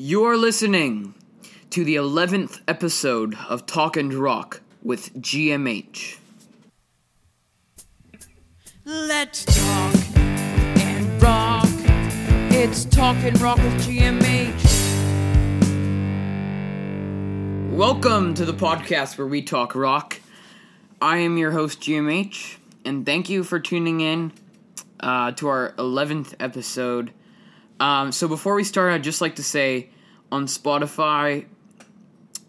You're listening to the 11th episode of Talk and Rock with GMH. Let's talk and rock. It's Talk and Rock with GMH. Welcome to the podcast where we talk rock. I am your host, GMH, and thank you for tuning in uh, to our 11th episode. Um, so, before we start, I'd just like to say on Spotify,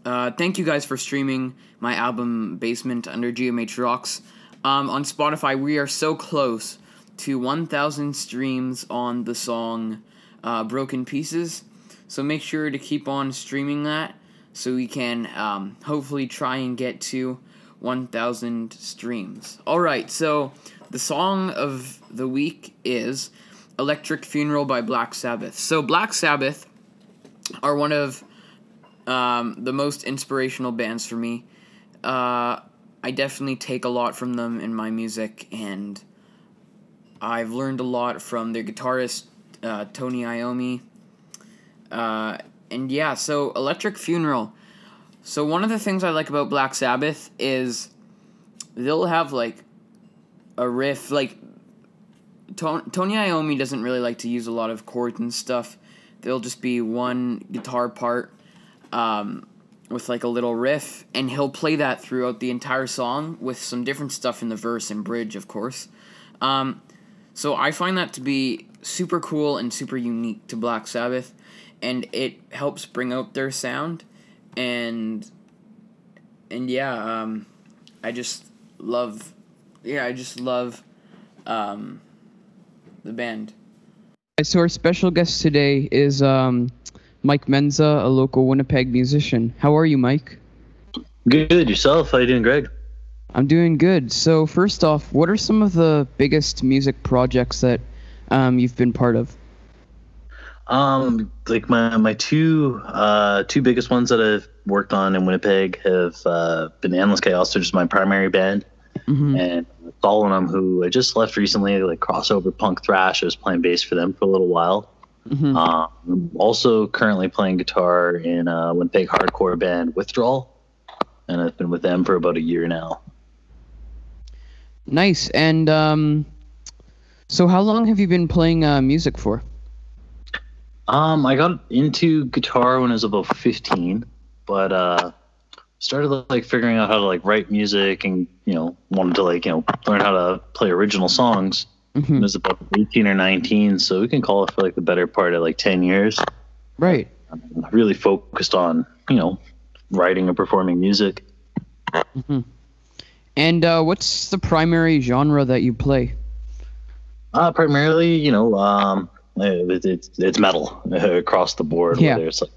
uh, thank you guys for streaming my album Basement under GMH Rocks. Um, on Spotify, we are so close to 1,000 streams on the song uh, Broken Pieces. So make sure to keep on streaming that so we can um, hopefully try and get to 1,000 streams. All right, so the song of the week is Electric Funeral by Black Sabbath. So, Black Sabbath are one of um, the most inspirational bands for me. Uh, I definitely take a lot from them in my music, and I've learned a lot from their guitarist, uh, Tony Iommi. Uh, and yeah, so Electric Funeral. So, one of the things I like about Black Sabbath is they'll have like a riff, like Tony Iommi doesn't really like to use a lot of chords and stuff. There'll just be one guitar part um, with like a little riff, and he'll play that throughout the entire song with some different stuff in the verse and bridge, of course. Um, so I find that to be super cool and super unique to Black Sabbath, and it helps bring out their sound, and and yeah, um, I just love, yeah, I just love. Um, the band. So our special guest today is um, Mike Menza, a local Winnipeg musician. How are you, Mike? Good. Yourself? How you doing, Greg? I'm doing good. So first off, what are some of the biggest music projects that um, you've been part of? Um, like my my two uh, two biggest ones that I've worked on in Winnipeg have uh, been Endless Chaos, which is my primary band, mm-hmm. and Solemn, who I just left recently, like crossover punk thrash. I was playing bass for them for a little while. Mm-hmm. Um, also currently playing guitar in a Winnipeg hardcore band Withdrawal, and I've been with them for about a year now. Nice. And um, so, how long have you been playing uh, music for? Um, I got into guitar when I was about 15, but uh, started like figuring out how to like write music and you know wanted to like you know learn how to play original songs. Mm-hmm. I was about 18 or 19, so we can call it for like the better part of like 10 years. Right. I'm really focused on you know writing and performing music. Mm-hmm. And uh, what's the primary genre that you play? Uh, primarily, you know, um, it, it's it's metal across the board. Yeah. Whether it's like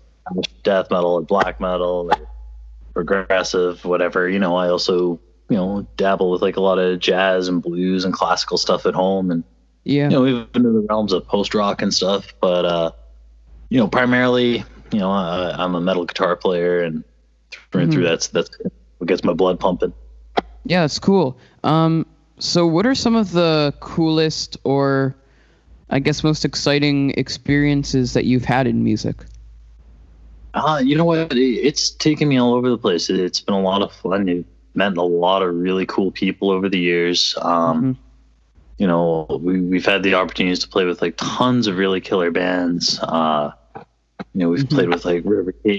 death metal or black metal or progressive, whatever. You know, I also you know dabble with like a lot of jazz and blues and classical stuff at home, and yeah, you know, even in the realms of post rock and stuff. But uh, you know, primarily, you know, I, am a metal guitar player, and through mm-hmm. through that's that's what gets my blood pumping. Yeah, it's cool. Um, so what are some of the coolest or I guess most exciting experiences that you've had in music? Uh, you know what? It's taken me all over the place. It's been a lot of fun. It met a lot of really cool people over the years. Um, mm-hmm. You know, we, we've had the opportunities to play with like tons of really killer bands. Uh, you know, we've mm-hmm. played with like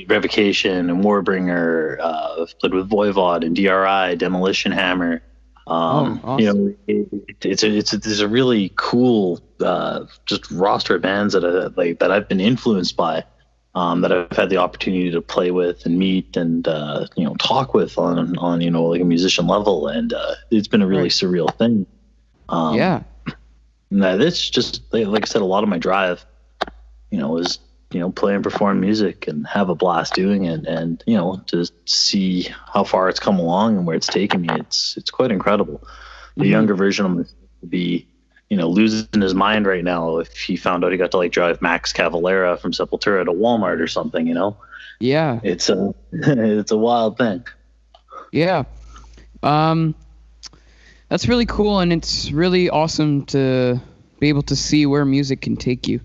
Revocation and Warbringer. Uh, we've played with Voivod and DRI, Demolition Hammer. Um, oh, awesome. You know, it, it's a, it's a, there's a really cool uh, just roster of bands that I, like that I've been influenced by um, that I've had the opportunity to play with and meet and uh, you know talk with on on you know like a musician level, and uh, it's been a really right. surreal thing. Um, yeah, that it's just like I said, a lot of my drive, you know, is you know play and perform music and have a blast doing it, and you know to see how far it's come along and where it's taken me. It's it's quite incredible. The mm-hmm. younger version of me would be you know, losing his mind right now if he found out he got to like drive Max Cavalera from Sepultura to Walmart or something, you know? Yeah. It's a it's a wild thing. Yeah. Um that's really cool and it's really awesome to be able to see where music can take you.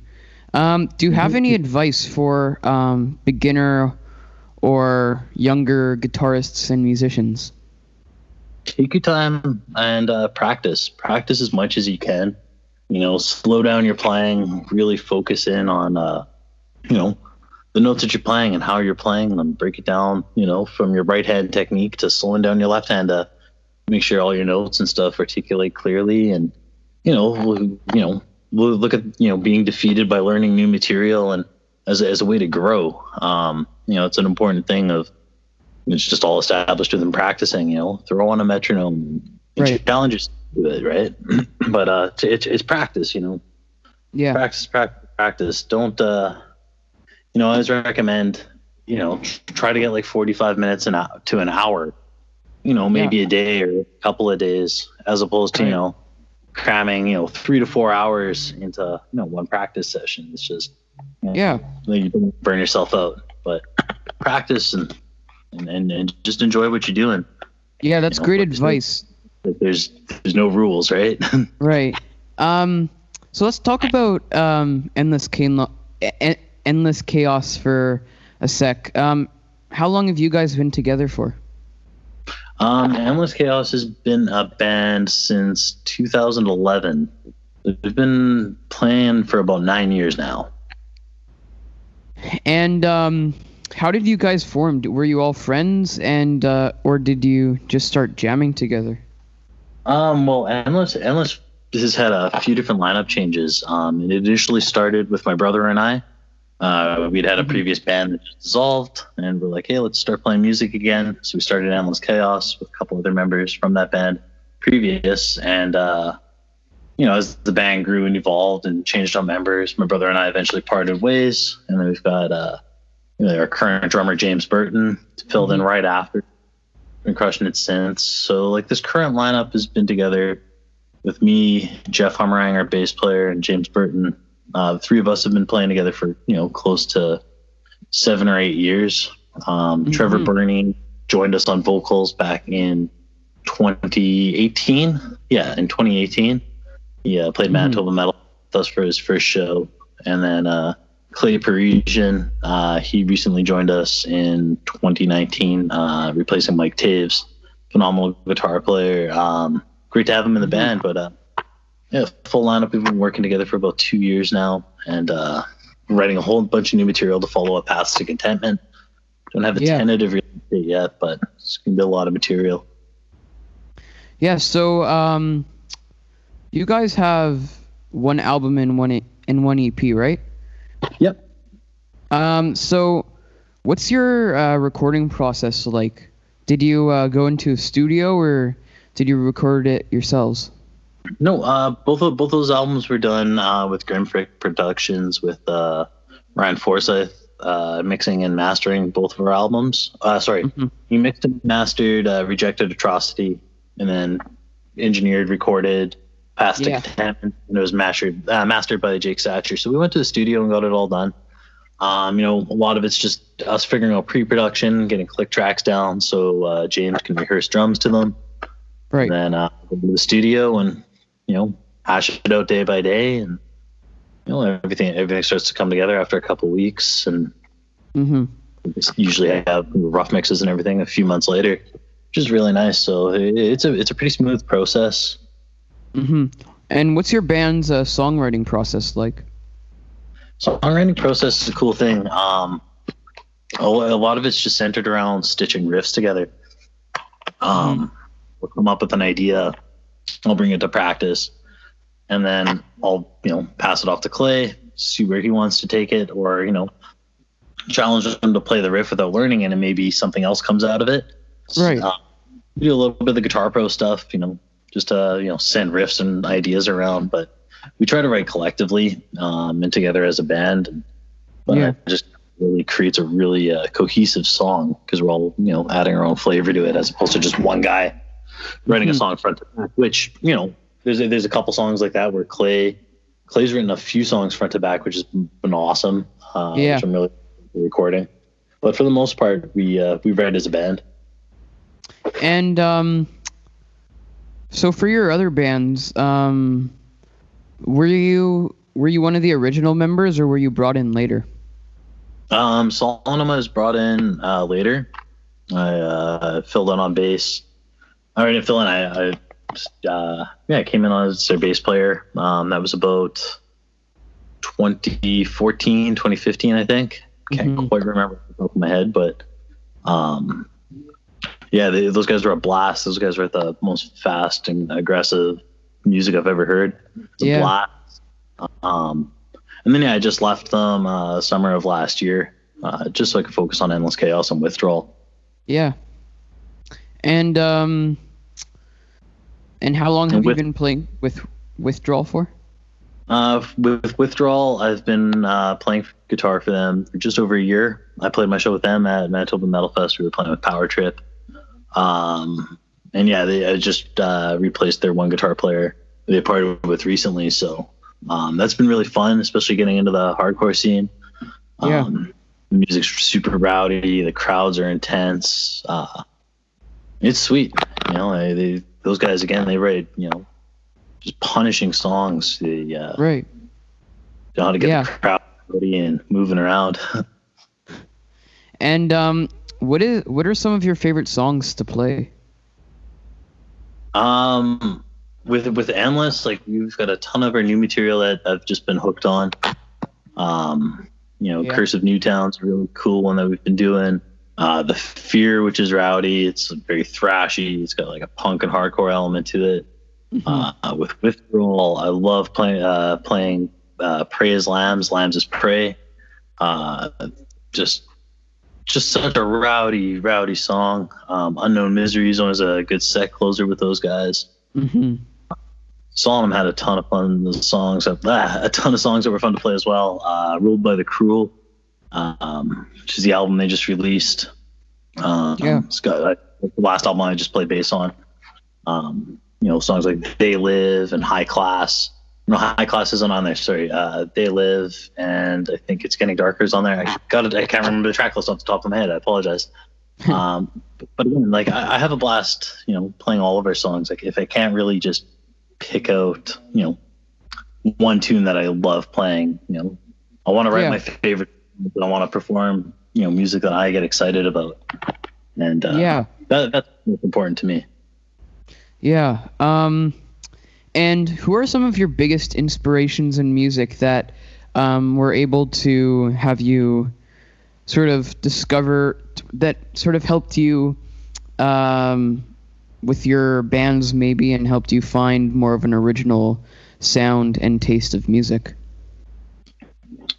Um, do you have any advice for um, beginner or younger guitarists and musicians? Take your time and uh, practice. Practice as much as you can. You know, slow down your playing. Really focus in on, uh, you know, the notes that you're playing and how you're playing them. Break it down. You know, from your right hand technique to slowing down your left hand to make sure all your notes and stuff articulate clearly. And you know, you know, look at you know being defeated by learning new material and as a, as a way to grow. Um, you know, it's an important thing of it's just all established within practicing. You know, throw on a metronome, Right. challenges with it, right? but uh, it's, it's practice. You know, Yeah. practice, practice, practice. Don't uh, you know? I always recommend you know try to get like forty five minutes an hour to an hour. You know, maybe a day or a couple of days, as opposed to you know cramming you know three to four hours into you know one practice session. It's just Yeah. you burn yourself out. But practice and and, and, and just enjoy what you're doing. Yeah, that's know, great advice. There's there's no rules, right? Right. Um, so let's talk about um, endless chaos, endless chaos for a sec. Um, how long have you guys been together for? Um, Endless Chaos has been a band since 2011. We've been playing for about nine years now. And um, how did you guys form? Were you all friends, and uh, or did you just start jamming together? Um, well, Endless Endless This has had a few different lineup changes. Um, it initially started with my brother and I. Uh, we'd had a previous band that just dissolved, and we're like, hey, let's start playing music again. So we started Endless Chaos with a couple other members from that band previous, and uh, you know, as the band grew and evolved and changed our members, my brother and I eventually parted ways, and then we've got uh, our current drummer James Burton filled in right after. Been crushing it since. So like this current lineup has been together with me, Jeff Hummerang, our bass player, and James Burton. Uh, the three of us have been playing together for you know close to seven or eight years. Um, Trevor Mhm. Burney joined us on vocals back in 2018. Yeah, in 2018, he uh, played Mhm. Manitoba Metal with us for his first show, and then uh, Clay Parisian, uh, he recently joined us in 2019, uh, replacing Mike Taves, phenomenal guitar player. Um, great to have him in the band, but uh, yeah, full lineup. We've been working together for about two years now, and uh, writing a whole bunch of new material to follow up Paths to Contentment. Don't have a Yeah. tentative release date yet, but it's gonna be a lot of material. Yeah. So um, you guys have one album and one and one EP, right? Yep. Um, so what's your uh, recording process like? Did you uh, go into a studio or did you record it yourselves? No, uh, both of both those albums were done uh, with Grimfrick Productions with uh, Ryan Forsyth uh, mixing and mastering both of our albums. Uh, sorry, Mhm. he mixed and mastered uh, Rejected Atrocity, and then engineered, recorded, Paths Yeah. and it was mastered uh, mastered by Jake Satcher. So we went to the studio and got it all done. Um, you know, a lot of it's just us figuring out pre-production, getting click tracks down, so uh, James can rehearse drums to them Right. and then uh, go to the studio and you know hash it out day by day and you know everything everything starts to come together after a couple weeks and Mm-hmm. usually have rough mixes and everything a few months later which is really nice so it's a it's a pretty smooth process Mm-hmm. And what's your band's uh, songwriting process like? songwriting process is a cool thing um a, a lot of it's just centered around stitching riffs together um we'll come up with an idea i'll bring it to practice and then i'll you know pass it off to clay see where he wants to take it or you know challenge him to play the riff without learning it and maybe something else comes out of it Right. uh, do a little bit of the guitar pro stuff you know just to you know send riffs and ideas around but we try to write collectively um, and together as a band but Yeah. it just really creates a really uh, cohesive song because we're all you know adding our own flavor to it as opposed to just one guy writing a Mhm. song front to back which you know there's a, there's a couple songs like that where clay clay's written a few songs front to back which has been awesome uh, Yeah. which i'm really recording but for the most part we uh, we write as a band And um, so for your other bands, um, were you were you one of the original members, or were you brought in later? Um, Solemn was brought in uh, later. I uh, filled in on bass. I didn't fill in. I, I uh, yeah, I came in as their bass player. Um, that was about 2014, 2015, I think. Can't Mhm. quite remember off the top of my head, but um, yeah, they, those guys were a blast. Those guys were the most fast and aggressive music I've ever heard. It's a Yeah. blast. Um, and then yeah, I just left them uh, summer of last year, uh, just so I could focus on endless chaos and withdrawal. Yeah. And um, and how long have And you been playing with Withdrawal for? Uh, with withdrawal, I've been uh, playing guitar for them for just over a year. I played my show with them at Manitoba Metal Fest. We were playing with Power Trip, um, and yeah, they just uh, replaced their one guitar player they parted with recently. So um, that's been really fun, especially getting into the hardcore scene. Yeah. Um, the music's super rowdy. The crowds are intense. Uh, it's sweet. You know, they, they those guys again. They write you know just punishing songs. They uh, Right. know how to get Yeah. the crowd ready and moving around. And um, what is what are some of your favorite songs to play? um, with with endless, like we've got a ton of our new material that I've just been hooked on. Um, you know, Yeah. Curse of Newtown's a really cool one that we've been doing. Uh, the Fear, which is rowdy, it's very thrashy. It's got like a punk and hardcore element to it. Uh, with Withdrawal, I love playing uh, playing uh, Prey as Lambs, Lambs as Prey. Uh, just just such a rowdy, rowdy song. Um, Unknown Misery is always a good set closer with those guys. hmm Solemn had a ton of fun the songs, a ton of songs that were fun to play as well. Uh, Ruled by the Cruel, um, which is the album they just released. Um, Yeah. it's got like, the last album I just played bass on. Um, you know, songs like They Live and High Class. No, High Class isn't on there. Sorry, uh, They Live and I think It's Getting Darker is on there. I got it. I can't remember the track list off the top of my head. I apologize. um, but, again, like I, I have a blast, you know, playing all of our songs. Like if I can't really just pick out, you know, one tune that I love playing, you know, I want to write Yeah. my favorite, but I want to perform, you know, music that I get excited about, and uh, Yeah. that, that's important to me. Yeah. Um, and who are some of your biggest inspirations in music that um, were able to have you sort of discover that sort of helped you um, with your bands maybe and helped you find more of an original sound and taste of music?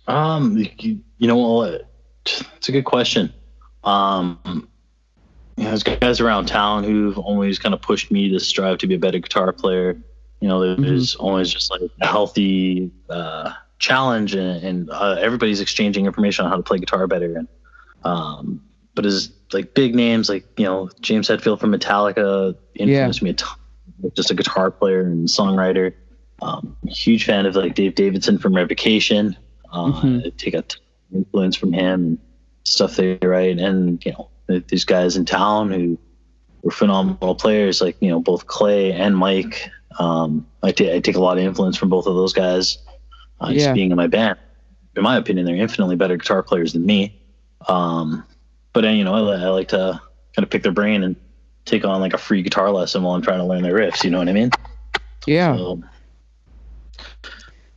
Um, you, you know what? It's a good question. Um, you know, there's guys around town who've always kind of pushed me to strive to be a better guitar player. You know, there's always just like a healthy uh, challenge, and, and uh, everybody's exchanging information on how to play guitar better. And um, but as like big names like you know James Hetfield from Metallica influenced me a ton. Just a guitar player and songwriter. Um, huge fan of like Dave Davidson from Revocation. Uh, Mhm. I take a ton of influence from him and stuff they write, and you know these guys in town who were phenomenal players, like you know both Clay and Mike. Um, I ta- I take a lot of influence from both of those guys. Uh, Yeah. Just being in my band, in my opinion, they're infinitely better guitar players than me. Um, but then, you know, I, I like to kind of pick their brain and take on like a free guitar lesson while I'm trying to learn their riffs. You know what I mean? Yeah. So,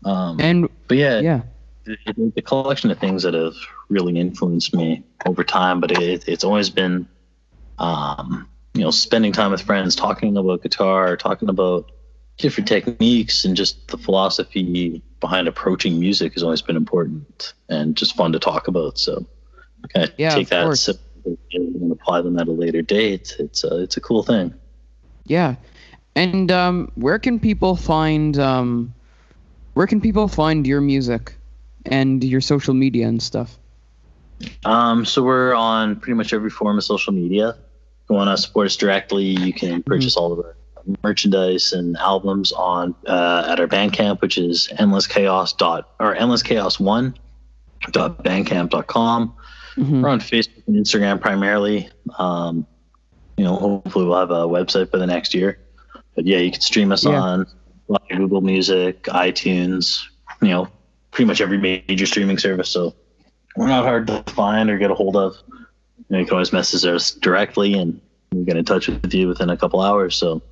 um, And but yeah, yeah. it, the collection of things that have really influenced me over time, but it, it's always been, um, you know, spending time with friends, talking about guitar, talking about different techniques, and just the philosophy behind approaching music has always been important and just fun to talk about. So, kind of Yeah, take of that course. and apply them at a later date. It's a, it's a cool thing. Yeah. And um, where can people find um, where can people find your music and your social media and stuff? Um, so we're on pretty much every form of social media. If you want to support us directly, you can purchase all of our merchandise and albums on uh, at our Bandcamp, which is endless chaos dot or endless chaos one dot bandcamp.com. Mhm. We're on Facebook and Instagram primarily. Um, you know, hopefully we'll have a website by the next year. But yeah, you can stream us Yeah. on Google Music, iTunes, you know, pretty much every major streaming service. So we're not hard to find or get a hold of. You, know, you can always message us directly, and we get in touch with you within a couple hours. So.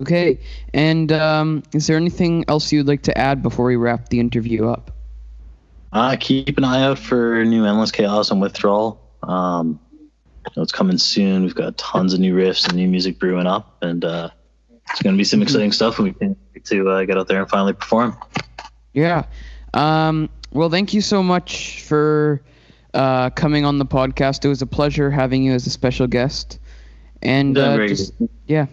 Okay, and um, is there anything else you'd like to add before we wrap the interview up? Uh, keep an eye out for new Endless Chaos and Withdrawal. Um, it's coming soon. We've got tons of new riffs and new music brewing up, and uh, it's going to be some exciting stuff when we can to uh, get out there and finally perform. Yeah. Um, well, thank you so much for uh, coming on the podcast. It was a pleasure having you as a special guest. And uh, just, yeah.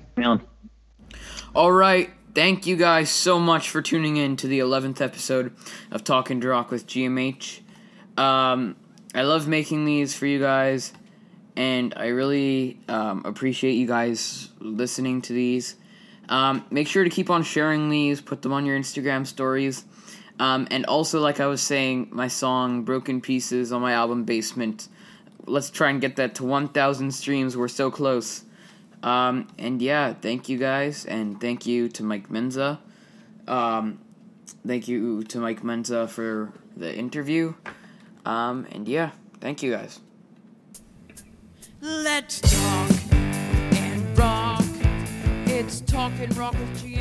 All right. Thank you guys so much for tuning in to the 11th episode of Talking Rock with GMH. Um, I love making these for you guys, and I really um, appreciate you guys listening to these. Um, make sure to keep on sharing these, put them on your Instagram stories. Um, and also, like I was saying, my song Broken Pieces on my album Basement. Let's try and get that to 1,000 streams. We're so close. Um, and yeah, thank you guys, and thank you to Mike Menza. Um, thank you to Mike Menza for the interview. Um, and yeah, thank you guys. Let's talk and rock. It's talking rock with G.